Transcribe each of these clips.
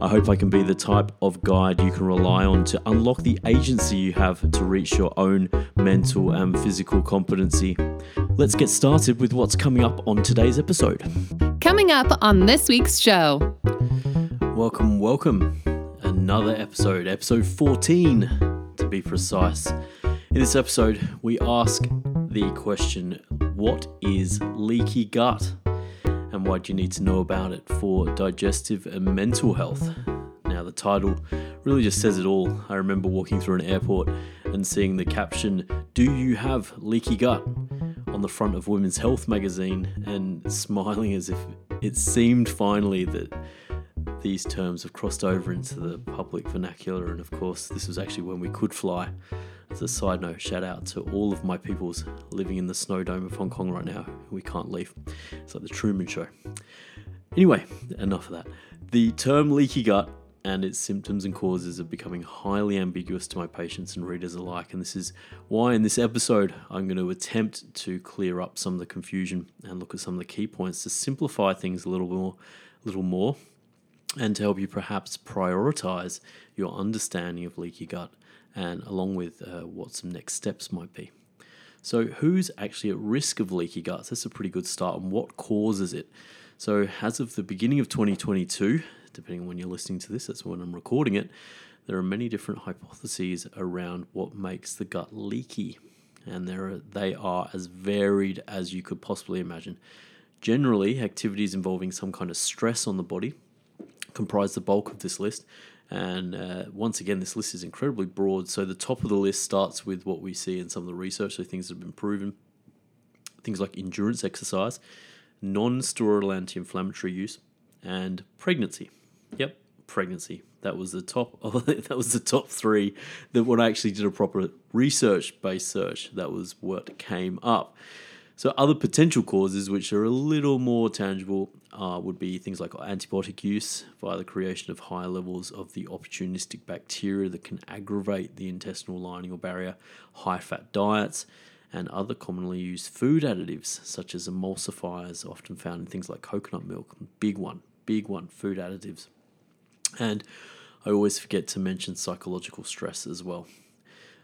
I hope I can be the type of guide you can rely on to unlock the agency you have to reach your own mental and physical competency. Let's get started with what's coming up on today's episode. Coming up on this week's show. Welcome, welcome. Another episode, episode 14 to be precise. In this episode, we ask the question What is leaky gut? And why do you need to know about it for digestive and mental health? Now, the title really just says it all. I remember walking through an airport and seeing the caption, Do you have leaky gut? on the front of Women's Health magazine and smiling as if it seemed finally that these terms have crossed over into the public vernacular. And of course, this was actually when we could fly. As a side note, shout out to all of my peoples living in the snow dome of Hong Kong right now. We can't leave. It's like the Truman Show. Anyway, enough of that. The term leaky gut and its symptoms and causes are becoming highly ambiguous to my patients and readers alike. And this is why, in this episode, I'm going to attempt to clear up some of the confusion and look at some of the key points to simplify things a little more, little more, and to help you perhaps prioritize your understanding of leaky gut and along with uh, what some next steps might be. So, who's actually at risk of leaky guts? That's a pretty good start. And what causes it? So, as of the beginning of 2022, depending on when you're listening to this, that's when I'm recording it, there are many different hypotheses around what makes the gut leaky. And there are, they are as varied as you could possibly imagine. Generally, activities involving some kind of stress on the body comprise the bulk of this list, and uh, once again, this list is incredibly broad. So the top of the list starts with what we see in some of the research, so things that have been proven, things like endurance exercise, non-steroidal anti-inflammatory use, and pregnancy. Yep, pregnancy. That was the top. Of, that was the top three. That when I actually did a proper research-based search, that was what came up. So other potential causes, which are a little more tangible, uh, would be things like antibiotic use via the creation of high levels of the opportunistic bacteria that can aggravate the intestinal lining or barrier, high fat diets, and other commonly used food additives such as emulsifiers, often found in things like coconut milk. Big one, big one, food additives. And I always forget to mention psychological stress as well.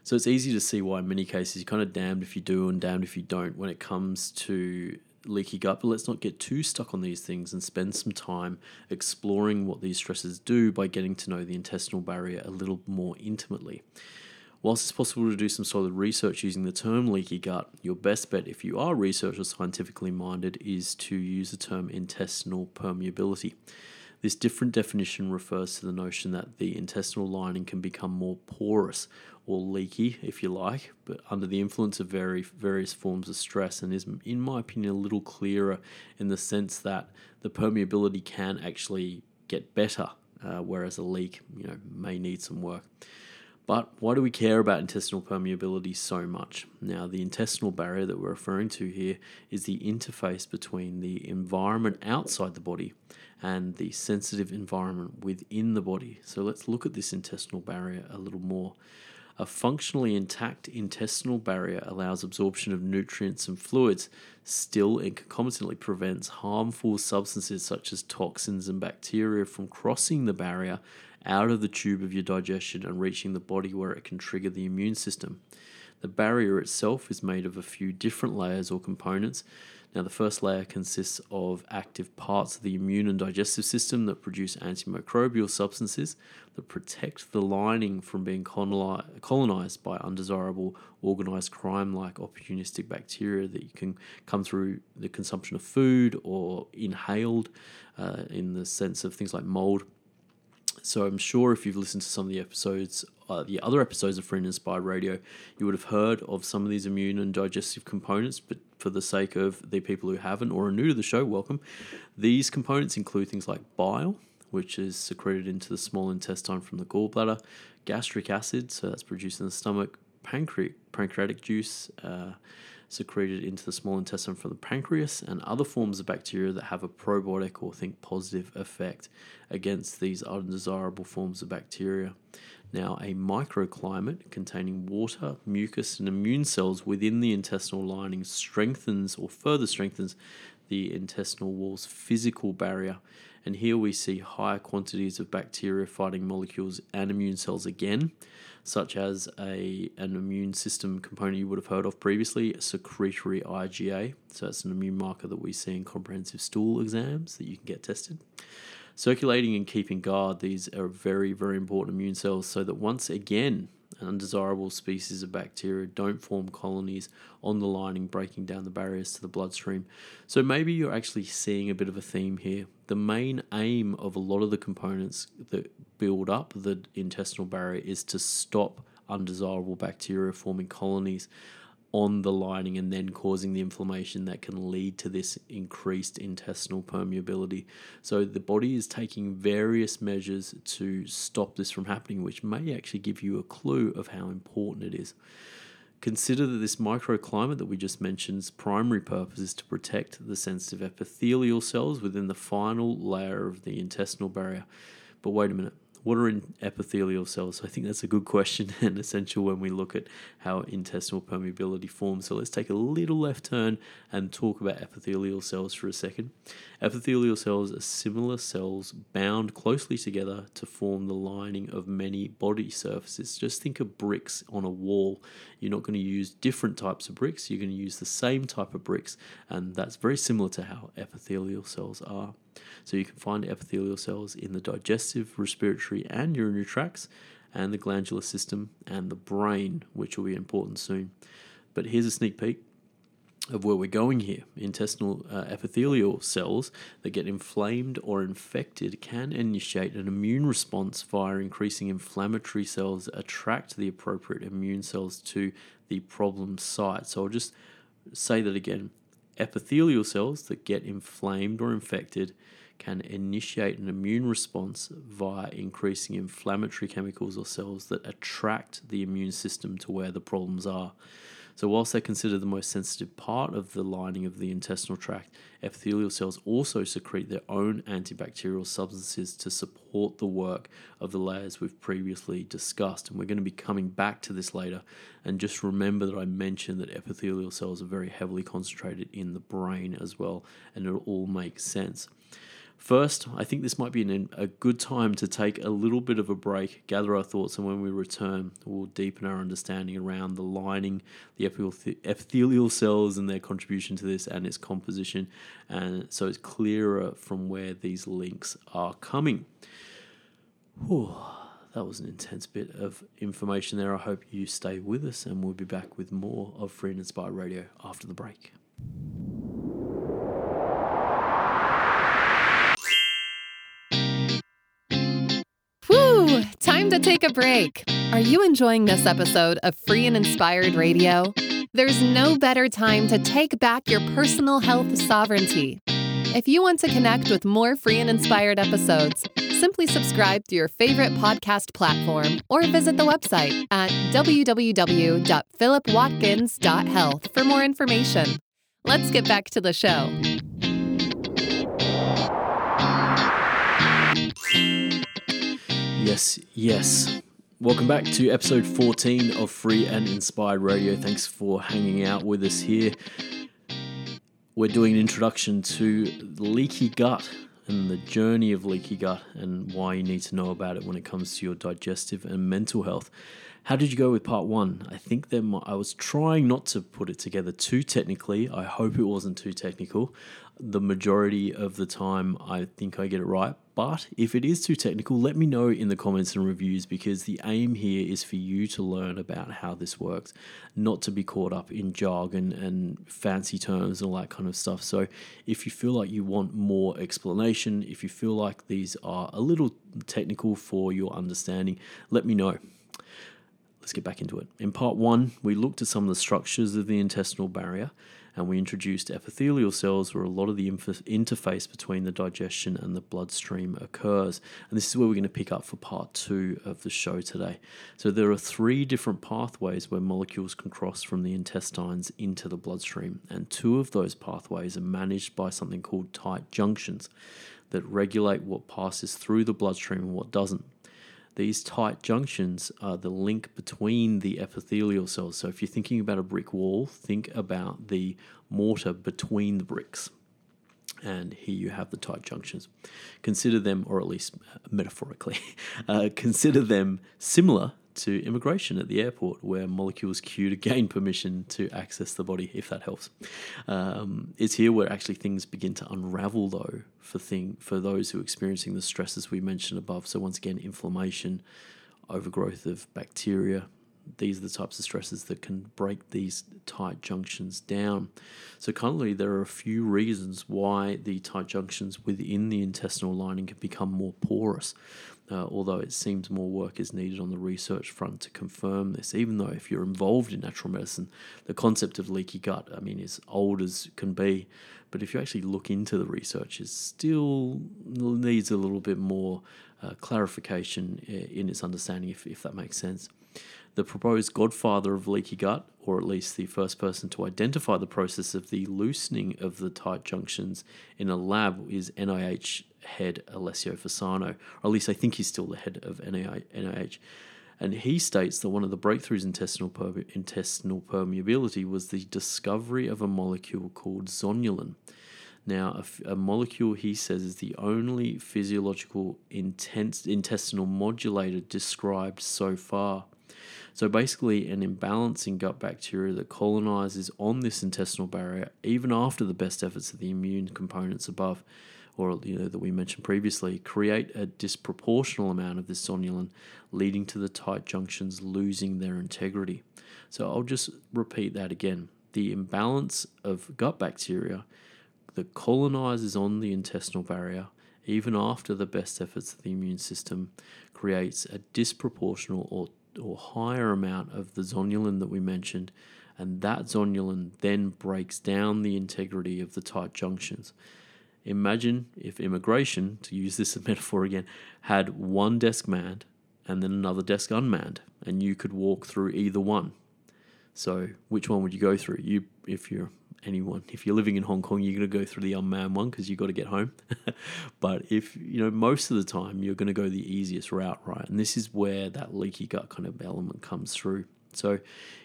So it's easy to see why in many cases you're kind of damned if you do and damned if you don't when it comes to leaky gut. But let's not get too stuck on these things and spend some time exploring what these stresses do by getting to know the intestinal barrier a little more intimately. Whilst it's possible to do some solid research using the term leaky gut, your best bet if you are research or scientifically minded is to use the term intestinal permeability. This different definition refers to the notion that the intestinal lining can become more porous or leaky, if you like, but under the influence of very, various forms of stress, and is, in my opinion, a little clearer in the sense that the permeability can actually get better, uh, whereas a leak, you know, may need some work. But why do we care about intestinal permeability so much? Now, the intestinal barrier that we're referring to here is the interface between the environment outside the body and the sensitive environment within the body. So let's look at this intestinal barrier a little more. A functionally intact intestinal barrier allows absorption of nutrients and fluids, still and concomitantly prevents harmful substances such as toxins and bacteria from crossing the barrier out of the tube of your digestion and reaching the body where it can trigger the immune system. The barrier itself is made of a few different layers or components Now, the first layer consists of active parts of the immune and digestive system that produce antimicrobial substances that protect the lining from being colonized by undesirable organized crime like opportunistic bacteria that you can come through the consumption of food or inhaled uh, in the sense of things like mold. So I'm sure if you've listened to some of the episodes, uh, the other episodes of Free and Inspired Radio, you would have heard of some of these immune and digestive components. But for the sake of the people who haven't or are new to the show, welcome. These components include things like bile, which is secreted into the small intestine from the gallbladder, gastric acid, so that's produced in the stomach, pancreatic, pancreatic juice. Uh, secreted into the small intestine from the pancreas, and other forms of bacteria that have a probiotic or think positive effect against these undesirable forms of bacteria. Now, a microclimate containing water, mucus, and immune cells within the intestinal lining strengthens or further strengthens the intestinal wall's physical barrier. And here we see higher quantities of bacteria fighting molecules and immune cells again such as a, an immune system component you would have heard of previously, secretory IgA. So that's an immune marker that we see in comprehensive stool exams that you can get tested. Circulating and keeping guard, these are very, very important immune cells so that once again, undesirable species of bacteria don't form colonies on the lining, breaking down the barriers to the bloodstream. So maybe you're actually seeing a bit of a theme here. The main aim of a lot of the components that build up the intestinal barrier is to stop undesirable bacteria forming colonies on the lining and then causing the inflammation that can lead to this increased intestinal permeability. So the body is taking various measures to stop this from happening, which may actually give you a clue of how important it is. Consider that this microclimate that we just mentioned's primary purpose is to protect the sensitive epithelial cells within the final layer of the intestinal barrier. But wait a minute, what are in epithelial cells? I think that's a good question and essential when we look at how intestinal permeability forms. So let's take a little left turn and talk about epithelial cells for a second. Epithelial cells are similar cells bound closely together to form the lining of many body surfaces. Just think of bricks on a wall. You're not going to use different types of bricks, you're going to use the same type of bricks, and that's very similar to how epithelial cells are. So you can find epithelial cells in the digestive, respiratory, and urinary tracts, and the glandular system, and the brain, which will be important soon. But here's a sneak peek of where we're going here. Intestinal uh, epithelial cells that get inflamed or infected can initiate an immune response via increasing inflammatory cells attract the appropriate immune cells to the problem site. So I'll just say that again. Epithelial cells that get inflamed or infected can initiate an immune response via increasing inflammatory chemicals or cells that attract the immune system to where the problems are. So, whilst they're considered the most sensitive part of the lining of the intestinal tract, epithelial cells also secrete their own antibacterial substances to support the work of the layers we've previously discussed. And we're going to be coming back to this later. And just remember that I mentioned that epithelial cells are very heavily concentrated in the brain as well, and it all makes sense. First, I think this might be an, a good time to take a little bit of a break, gather our thoughts, and when we return, we'll deepen our understanding around the lining, the epithelial cells, and their contribution to this and its composition. And so it's clearer from where these links are coming. Whew, that was an intense bit of information there. I hope you stay with us, and we'll be back with more of Free and Inspired Radio after the break. Time to take a break. Are you enjoying this episode of Free and Inspired Radio? There's no better time to take back your personal health sovereignty. If you want to connect with more free and inspired episodes, simply subscribe to your favorite podcast platform or visit the website at www.philipwatkins.health for more information. Let's get back to the show. Yes, yes. Welcome back to episode 14 of Free and Inspired Radio. Thanks for hanging out with us here. We're doing an introduction to leaky gut and the journey of leaky gut and why you need to know about it when it comes to your digestive and mental health. How did you go with part one? I think there I was trying not to put it together too technically. I hope it wasn't too technical. The majority of the time, I think I get it right. But if it is too technical, let me know in the comments and reviews because the aim here is for you to learn about how this works, not to be caught up in jargon and fancy terms and all that kind of stuff. So if you feel like you want more explanation, if you feel like these are a little technical for your understanding, let me know let's get back into it. In part one, we looked at some of the structures of the intestinal barrier and we introduced epithelial cells where a lot of the inf- interface between the digestion and the bloodstream occurs. And this is where we're going to pick up for part two of the show today. So there are three different pathways where molecules can cross from the intestines into the bloodstream, and two of those pathways are managed by something called tight junctions that regulate what passes through the bloodstream and what doesn't. These tight junctions are the link between the epithelial cells. So if you're thinking about a brick wall, think about the mortar between the bricks. And here you have the tight junctions. Consider them, or at least metaphorically, uh, consider them similar to immigration at the airport, where molecules queue to gain permission to access the body, if that helps. Um, it's here where actually things begin to unravel, though, for thing for those who are experiencing the stresses we mentioned above. So once again, inflammation, overgrowth of bacteria, these are the types of stresses that can break these tight junctions down. So, currently, there are a few reasons why the tight junctions within the intestinal lining can become more porous. Uh, although it seems more work is needed on the research front to confirm this. Even though, if you're involved in natural medicine, the concept of leaky gut, I mean, is old as can be. But if you actually look into the research, it still needs a little bit more uh, clarification in its understanding, if, if that makes sense. The proposed godfather of leaky gut, or at least the first person to identify the process of the loosening of the tight junctions in a lab, is NIH head Alessio Fasano, or at least I think he's still the head of NIH. And he states that one of the breakthroughs in intestinal, per- intestinal permeability was the discovery of a molecule called zonulin. Now, a, a, molecule he says is the only physiological intense, intestinal modulator described so far. So basically, an imbalance in gut bacteria that colonizes on this intestinal barrier, even after the best efforts of the immune components above, or you know that we mentioned previously, create a disproportional amount of this zonulin, leading to the tight junctions losing their integrity. So I'll just repeat that again. The imbalance of gut bacteria that colonizes on the intestinal barrier, even after the best efforts of the immune system, creates a disproportional or or higher amount of the zonulin that we mentioned, and that zonulin then breaks down the integrity of the tight junctions. Imagine if immigration, to use this metaphor again, had one desk manned and then another desk unmanned, and you could walk through either one. So, which one would you go through? You, if you're anyone. If you're living in Hong Kong, you're going to go through the unmanned one because you've got to get home. but if, you know, most of the time, you're going to go the easiest route, right? And this is where that leaky gut kind of element comes through. So,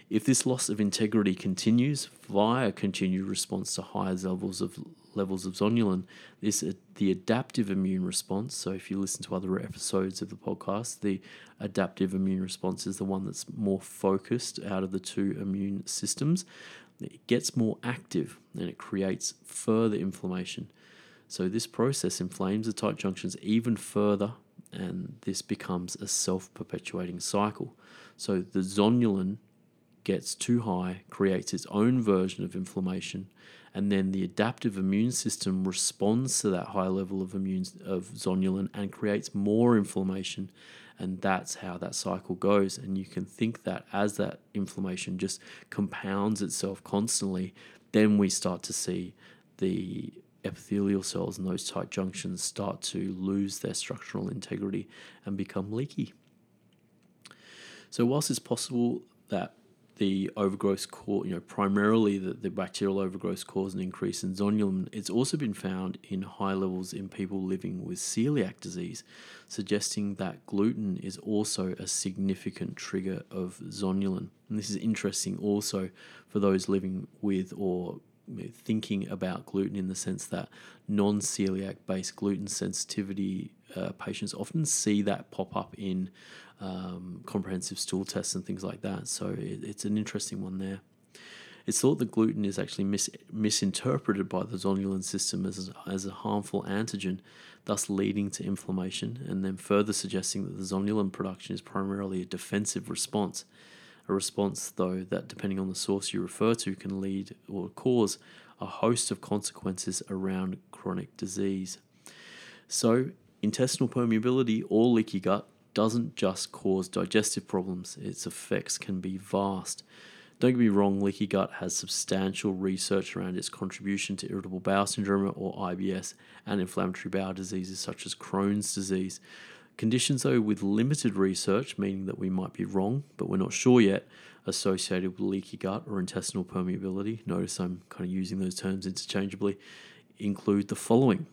if this loss of integrity continues via continued response to higher levels of levels of zonulin, this uh, the adaptive immune response. So, if you listen to other episodes of the podcast, the adaptive immune response is the one that's more focused out of the two immune systems it gets more active and it creates further inflammation. So, this process inflames the tight junctions even further, and this becomes a self perpetuating cycle. So, the zonulin gets too high, creates its own version of inflammation, and then the adaptive immune system responds to that high level of immune of zonulin and creates more inflammation and that's how that cycle goes. And you can think that as that inflammation just compounds itself constantly then we start to see the epithelial cells and those tight junctions start to lose their structural integrity and become leaky. So whilst it's possible that the overgrowth cause, you know, primarily the, the bacterial overgrowth cause an increase in zonulin. It's also been found in high levels in people living with celiac disease, suggesting that gluten is also a significant trigger of zonulin. And this is interesting also for those living with or thinking about gluten in the sense that non celiac based gluten sensitivity uh, patients often see that pop up in um, comprehensive stool tests and things like that. So it, it's an interesting one there. It's thought that gluten is actually mis- misinterpreted by the zonulin system as, as a harmful antigen, thus leading to inflammation, and then further suggesting that the zonulin production is primarily a defensive response. A response, though, that depending on the source you refer to, can lead or cause a host of consequences around chronic disease. So, intestinal permeability or leaky gut doesn't just cause digestive problems, its effects can be vast. Don't get me wrong, leaky gut has substantial research around its contribution to irritable bowel syndrome or IBS and inflammatory bowel diseases such as Crohn's disease. Conditions, though, with limited research, meaning that we might be wrong, but we're not sure yet, associated with leaky gut or intestinal permeability, notice I'm kind of using those terms interchangeably, include the following.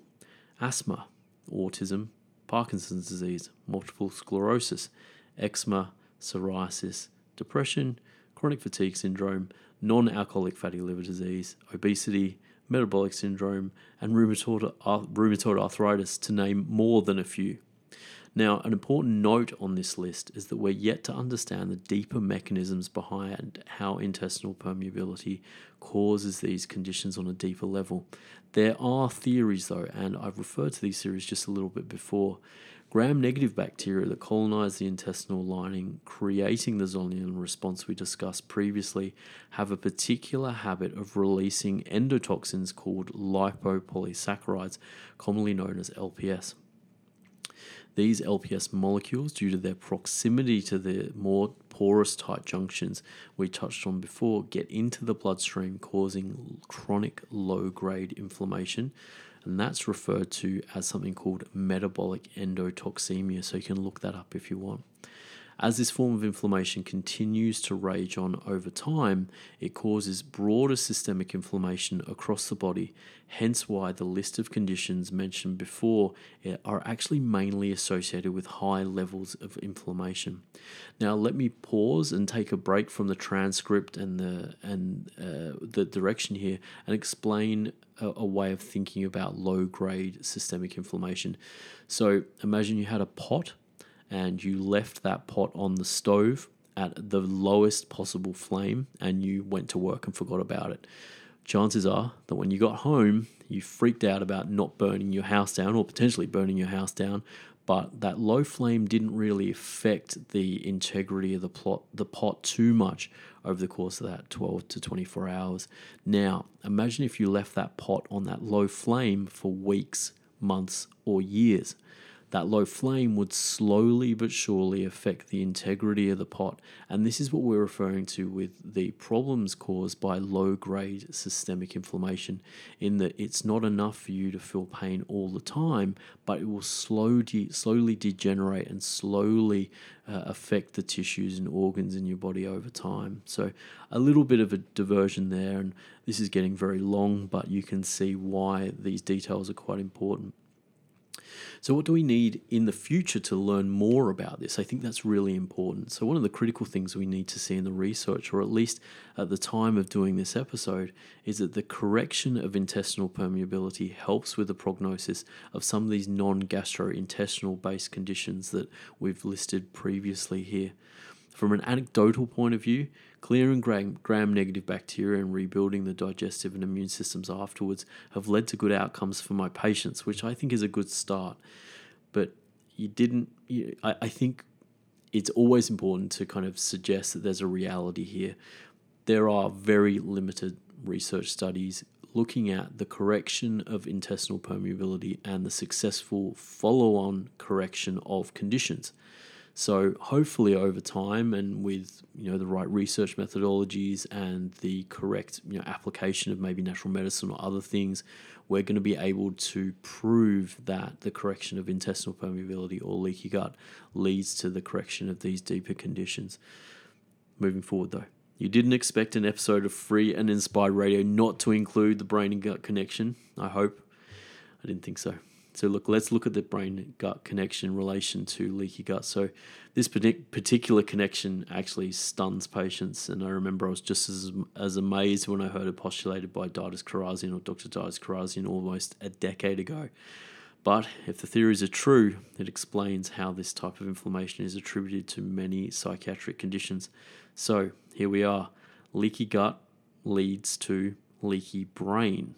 Asthma, autism, Parkinson's disease, multiple sclerosis, eczema, psoriasis, depression, chronic fatigue syndrome, non alcoholic fatty liver disease, obesity, metabolic syndrome, and rheumatoid, rheumatoid arthritis, to name more than a few. Now, an important note on this list is that we're yet to understand the deeper mechanisms behind how intestinal permeability causes these conditions on a deeper level. There are theories, though, and I've referred to these theories just a little bit before. Gram negative bacteria that colonize the intestinal lining, creating the zonulin response we discussed previously, have a particular habit of releasing endotoxins called lipopolysaccharides, commonly known as LPS. These LPS molecules, due to their proximity to the more porous tight junctions we touched on before, get into the bloodstream, causing chronic low grade inflammation. And that's referred to as something called metabolic endotoxemia. So you can look that up if you want. As this form of inflammation continues to rage on over time, it causes broader systemic inflammation across the body, hence why the list of conditions mentioned before eh, are actually mainly associated with high levels of inflammation. Now, let me pause and take a break from the transcript and the and uh, the direction here and explain a, a way of thinking about low grade systemic inflammation. So, imagine you had a pot and you left that pot on the stove at the lowest possible flame and you went to work and forgot about it. Chances are that when you got home, you freaked out about not burning your house down or potentially burning your house down, but that low flame didn't really affect the integrity of the plot the pot too much over the course of that 12 to 24 hours. Now, imagine if you left that pot on that low flame for weeks, months, or years that low flame would slowly but surely affect the integrity of the pot. And this is what we're referring to with the problems caused by low grade systemic inflammation, in that it's not enough for you to feel pain all the time, but it will slowly, slowly degenerate and slowly uh, affect the tissues and organs in your body over time. So, a little bit of a diversion there, and this is getting very long, but you can see why these details are quite important. So, what do we need in the future to learn more about this? I think that's really important. So, one of the critical things we need to see in the research, or at least at the time of doing this episode, is that the correction of intestinal permeability helps with the prognosis of some of these non gastrointestinal based conditions that we've listed previously here. From an anecdotal point of view, clearing gram negative bacteria and rebuilding the digestive and immune systems afterwards have led to good outcomes for my patients, which I think is a good start. But you didn't, you, I, I think it's always important to kind of suggest that there's a reality here. There are very limited research studies looking at the correction of intestinal permeability and the successful follow on correction of conditions. So hopefully over time and with you know the right research methodologies and the correct you know application of maybe natural medicine or other things, we're going to be able to prove that the correction of intestinal permeability or leaky gut leads to the correction of these deeper conditions. Moving forward though. You didn't expect an episode of Free and Inspired Radio not to include the brain and gut connection, I hope. I didn't think so. So look, let's look at the brain gut connection relation to leaky gut. So this particular connection actually stuns patients, and I remember I was just as as amazed when I heard it postulated by Datis Kharrazian or Dr. Datis Kharrazian almost a decade ago. But if the theories are true, it explains how this type of inflammation is attributed to many psychiatric conditions. So here we are leaky gut leads to leaky brain.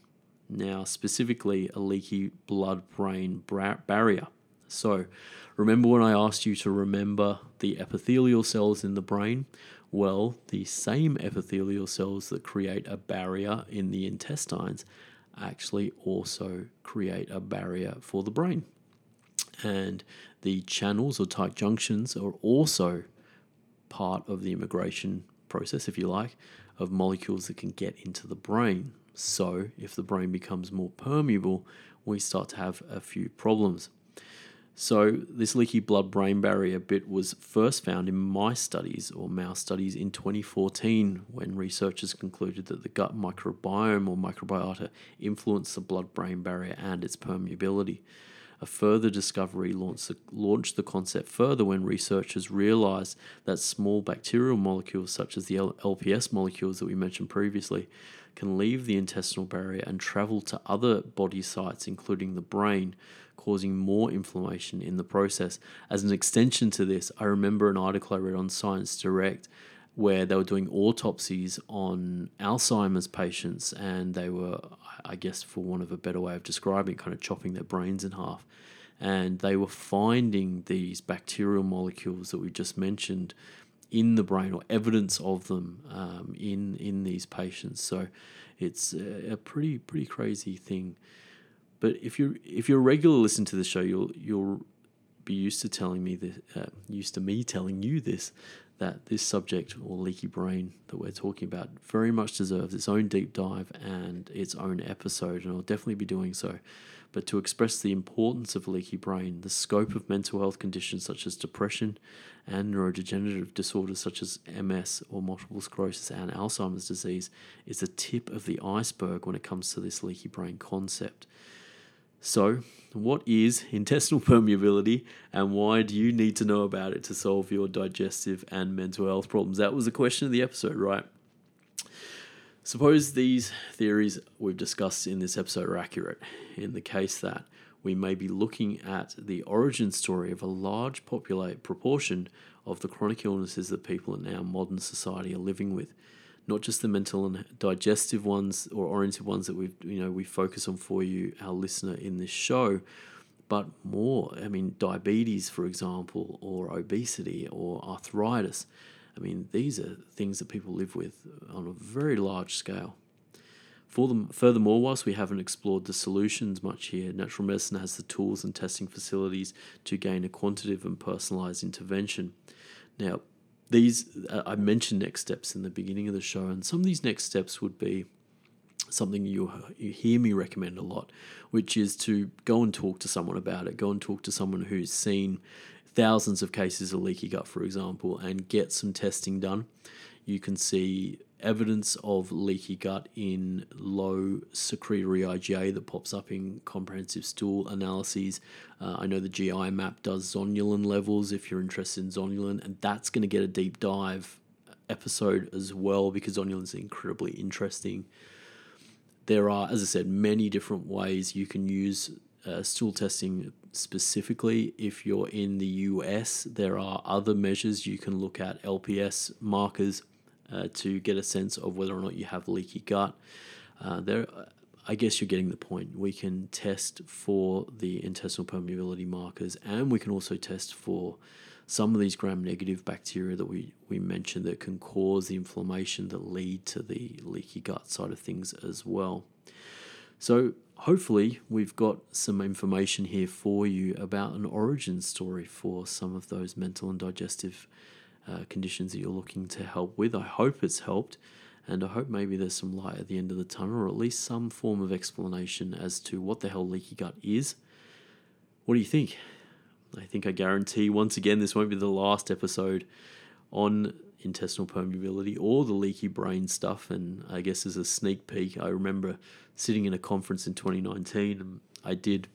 Now, specifically, a leaky blood brain barrier. So, remember when I asked you to remember the epithelial cells in the brain? Well, the same epithelial cells that create a barrier in the intestines actually also create a barrier for the brain. And the channels or tight junctions are also part of the immigration process, if you like, of molecules that can get into the brain. So, if the brain becomes more permeable, we start to have a few problems. So, this leaky blood brain barrier bit was first found in mice studies or mouse studies in 2014 when researchers concluded that the gut microbiome or microbiota influenced the blood brain barrier and its permeability. A further discovery launched the, launched the concept further when researchers realized that small bacterial molecules, such as the LPS molecules that we mentioned previously, can leave the intestinal barrier and travel to other body sites, including the brain, causing more inflammation in the process. As an extension to this, I remember an article I read on Science Direct where they were doing autopsies on Alzheimer's patients and they were, I guess, for want of a better way of describing, it, kind of chopping their brains in half. And they were finding these bacterial molecules that we just mentioned in the brain or evidence of them um, in in these patients. So it's a pretty pretty crazy thing. But if you're if you're a regular listener to the show, you'll you'll be used to telling me this, uh, used to me telling you this, that this subject or leaky brain that we're talking about very much deserves its own deep dive and its own episode, and I'll definitely be doing so. But to express the importance of leaky brain, the scope of mental health conditions such as depression and neurodegenerative disorders such as MS or multiple sclerosis and Alzheimer's disease is the tip of the iceberg when it comes to this leaky brain concept. So, what is intestinal permeability and why do you need to know about it to solve your digestive and mental health problems? That was the question of the episode, right? Suppose these theories we've discussed in this episode are accurate, in the case that we may be looking at the origin story of a large populate proportion of the chronic illnesses that people in our modern society are living with not just the mental and digestive ones or oriented ones that we've you know we focus on for you, our listener in this show, but more. I mean, diabetes, for example, or obesity or arthritis. I mean, these are things that people live with on a very large scale. For them, furthermore, whilst we haven't explored the solutions much here, natural medicine has the tools and testing facilities to gain a quantitative and personalized intervention. Now, these uh, I mentioned next steps in the beginning of the show, and some of these next steps would be something you you hear me recommend a lot, which is to go and talk to someone about it. Go and talk to someone who's seen thousands of cases of leaky gut, for example, and get some testing done. You can see evidence of leaky gut in low secretory IgA that pops up in comprehensive stool analyses. Uh, I know the GI map does zonulin levels if you're interested in zonulin, and that's going to get a deep dive episode as well because zonulin is incredibly interesting. There are, as I said, many different ways you can use uh, stool testing specifically. If you're in the US, there are other measures you can look at LPS markers uh, to get a sense of whether or not you have leaky gut. Uh, there, I guess you're getting the point. We can test for the intestinal permeability markers, and we can also test for some of these gram-negative bacteria that we, we mentioned that can cause the inflammation that lead to the leaky gut side of things as well. So hopefully we've got some information here for you about an origin story for some of those mental and digestive uh, conditions that you're looking to help with. I hope it's helped, and I hope maybe there's some light at the end of the tunnel, or at least some form of explanation as to what the hell leaky gut is. What do you think? I think I guarantee once again this won't be the last episode on intestinal permeability or the leaky brain stuff. And I guess as a sneak peek, I remember sitting in a conference in 2019 and I did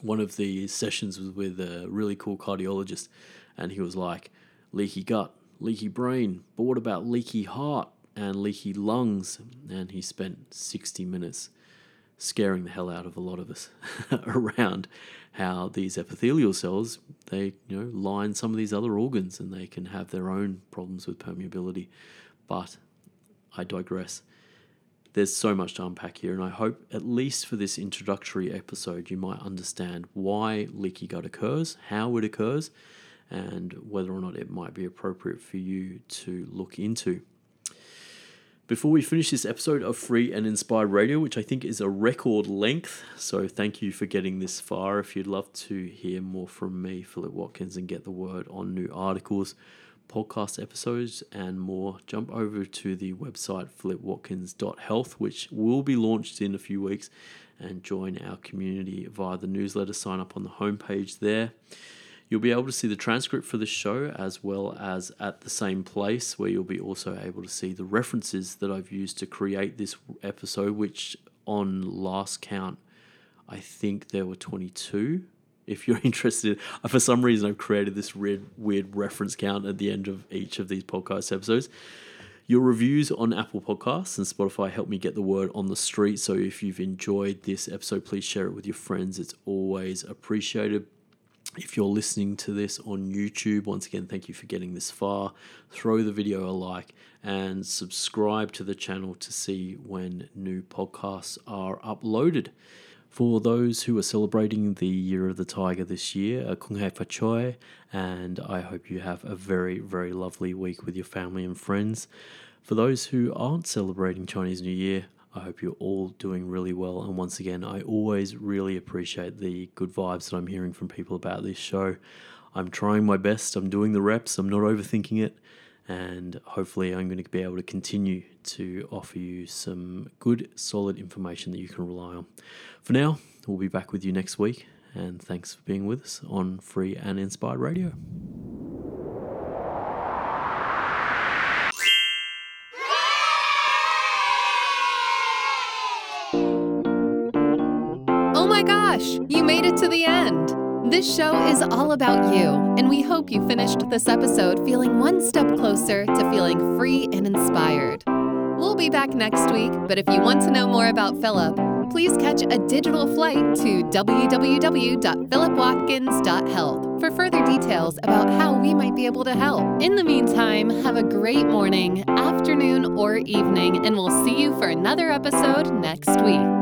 one of the sessions with a really cool cardiologist, and he was like, leaky gut, leaky brain, but what about leaky heart and leaky lungs? And he spent 60 minutes scaring the hell out of a lot of us around how these epithelial cells they you know line some of these other organs and they can have their own problems with permeability but i digress there's so much to unpack here and i hope at least for this introductory episode you might understand why leaky gut occurs how it occurs and whether or not it might be appropriate for you to look into before we finish this episode of Free and Inspired Radio, which I think is a record length, so thank you for getting this far. If you'd love to hear more from me, Philip Watkins, and get the word on new articles, podcast episodes, and more, jump over to the website philipwatkins.health, which will be launched in a few weeks, and join our community via the newsletter. Sign up on the homepage there. You'll be able to see the transcript for the show as well as at the same place where you'll be also able to see the references that I've used to create this episode, which on last count, I think there were 22. If you're interested, for some reason, I've created this weird, weird reference count at the end of each of these podcast episodes. Your reviews on Apple Podcasts and Spotify help me get the word on the street. So if you've enjoyed this episode, please share it with your friends. It's always appreciated. If you're listening to this on YouTube, once again, thank you for getting this far. Throw the video a like and subscribe to the channel to see when new podcasts are uploaded. For those who are celebrating the Year of the Tiger this year, uh, Kung Hei Fa Choi, and I hope you have a very, very lovely week with your family and friends. For those who aren't celebrating Chinese New Year, I hope you're all doing really well. And once again, I always really appreciate the good vibes that I'm hearing from people about this show. I'm trying my best, I'm doing the reps, I'm not overthinking it. And hopefully, I'm going to be able to continue to offer you some good, solid information that you can rely on. For now, we'll be back with you next week. And thanks for being with us on Free and Inspired Radio. Gosh, you made it to the end. This show is all about you, and we hope you finished this episode feeling one step closer to feeling free and inspired. We'll be back next week, but if you want to know more about Philip, please catch a digital flight to www.philipwatkins.health for further details about how we might be able to help. In the meantime, have a great morning, afternoon, or evening, and we'll see you for another episode next week.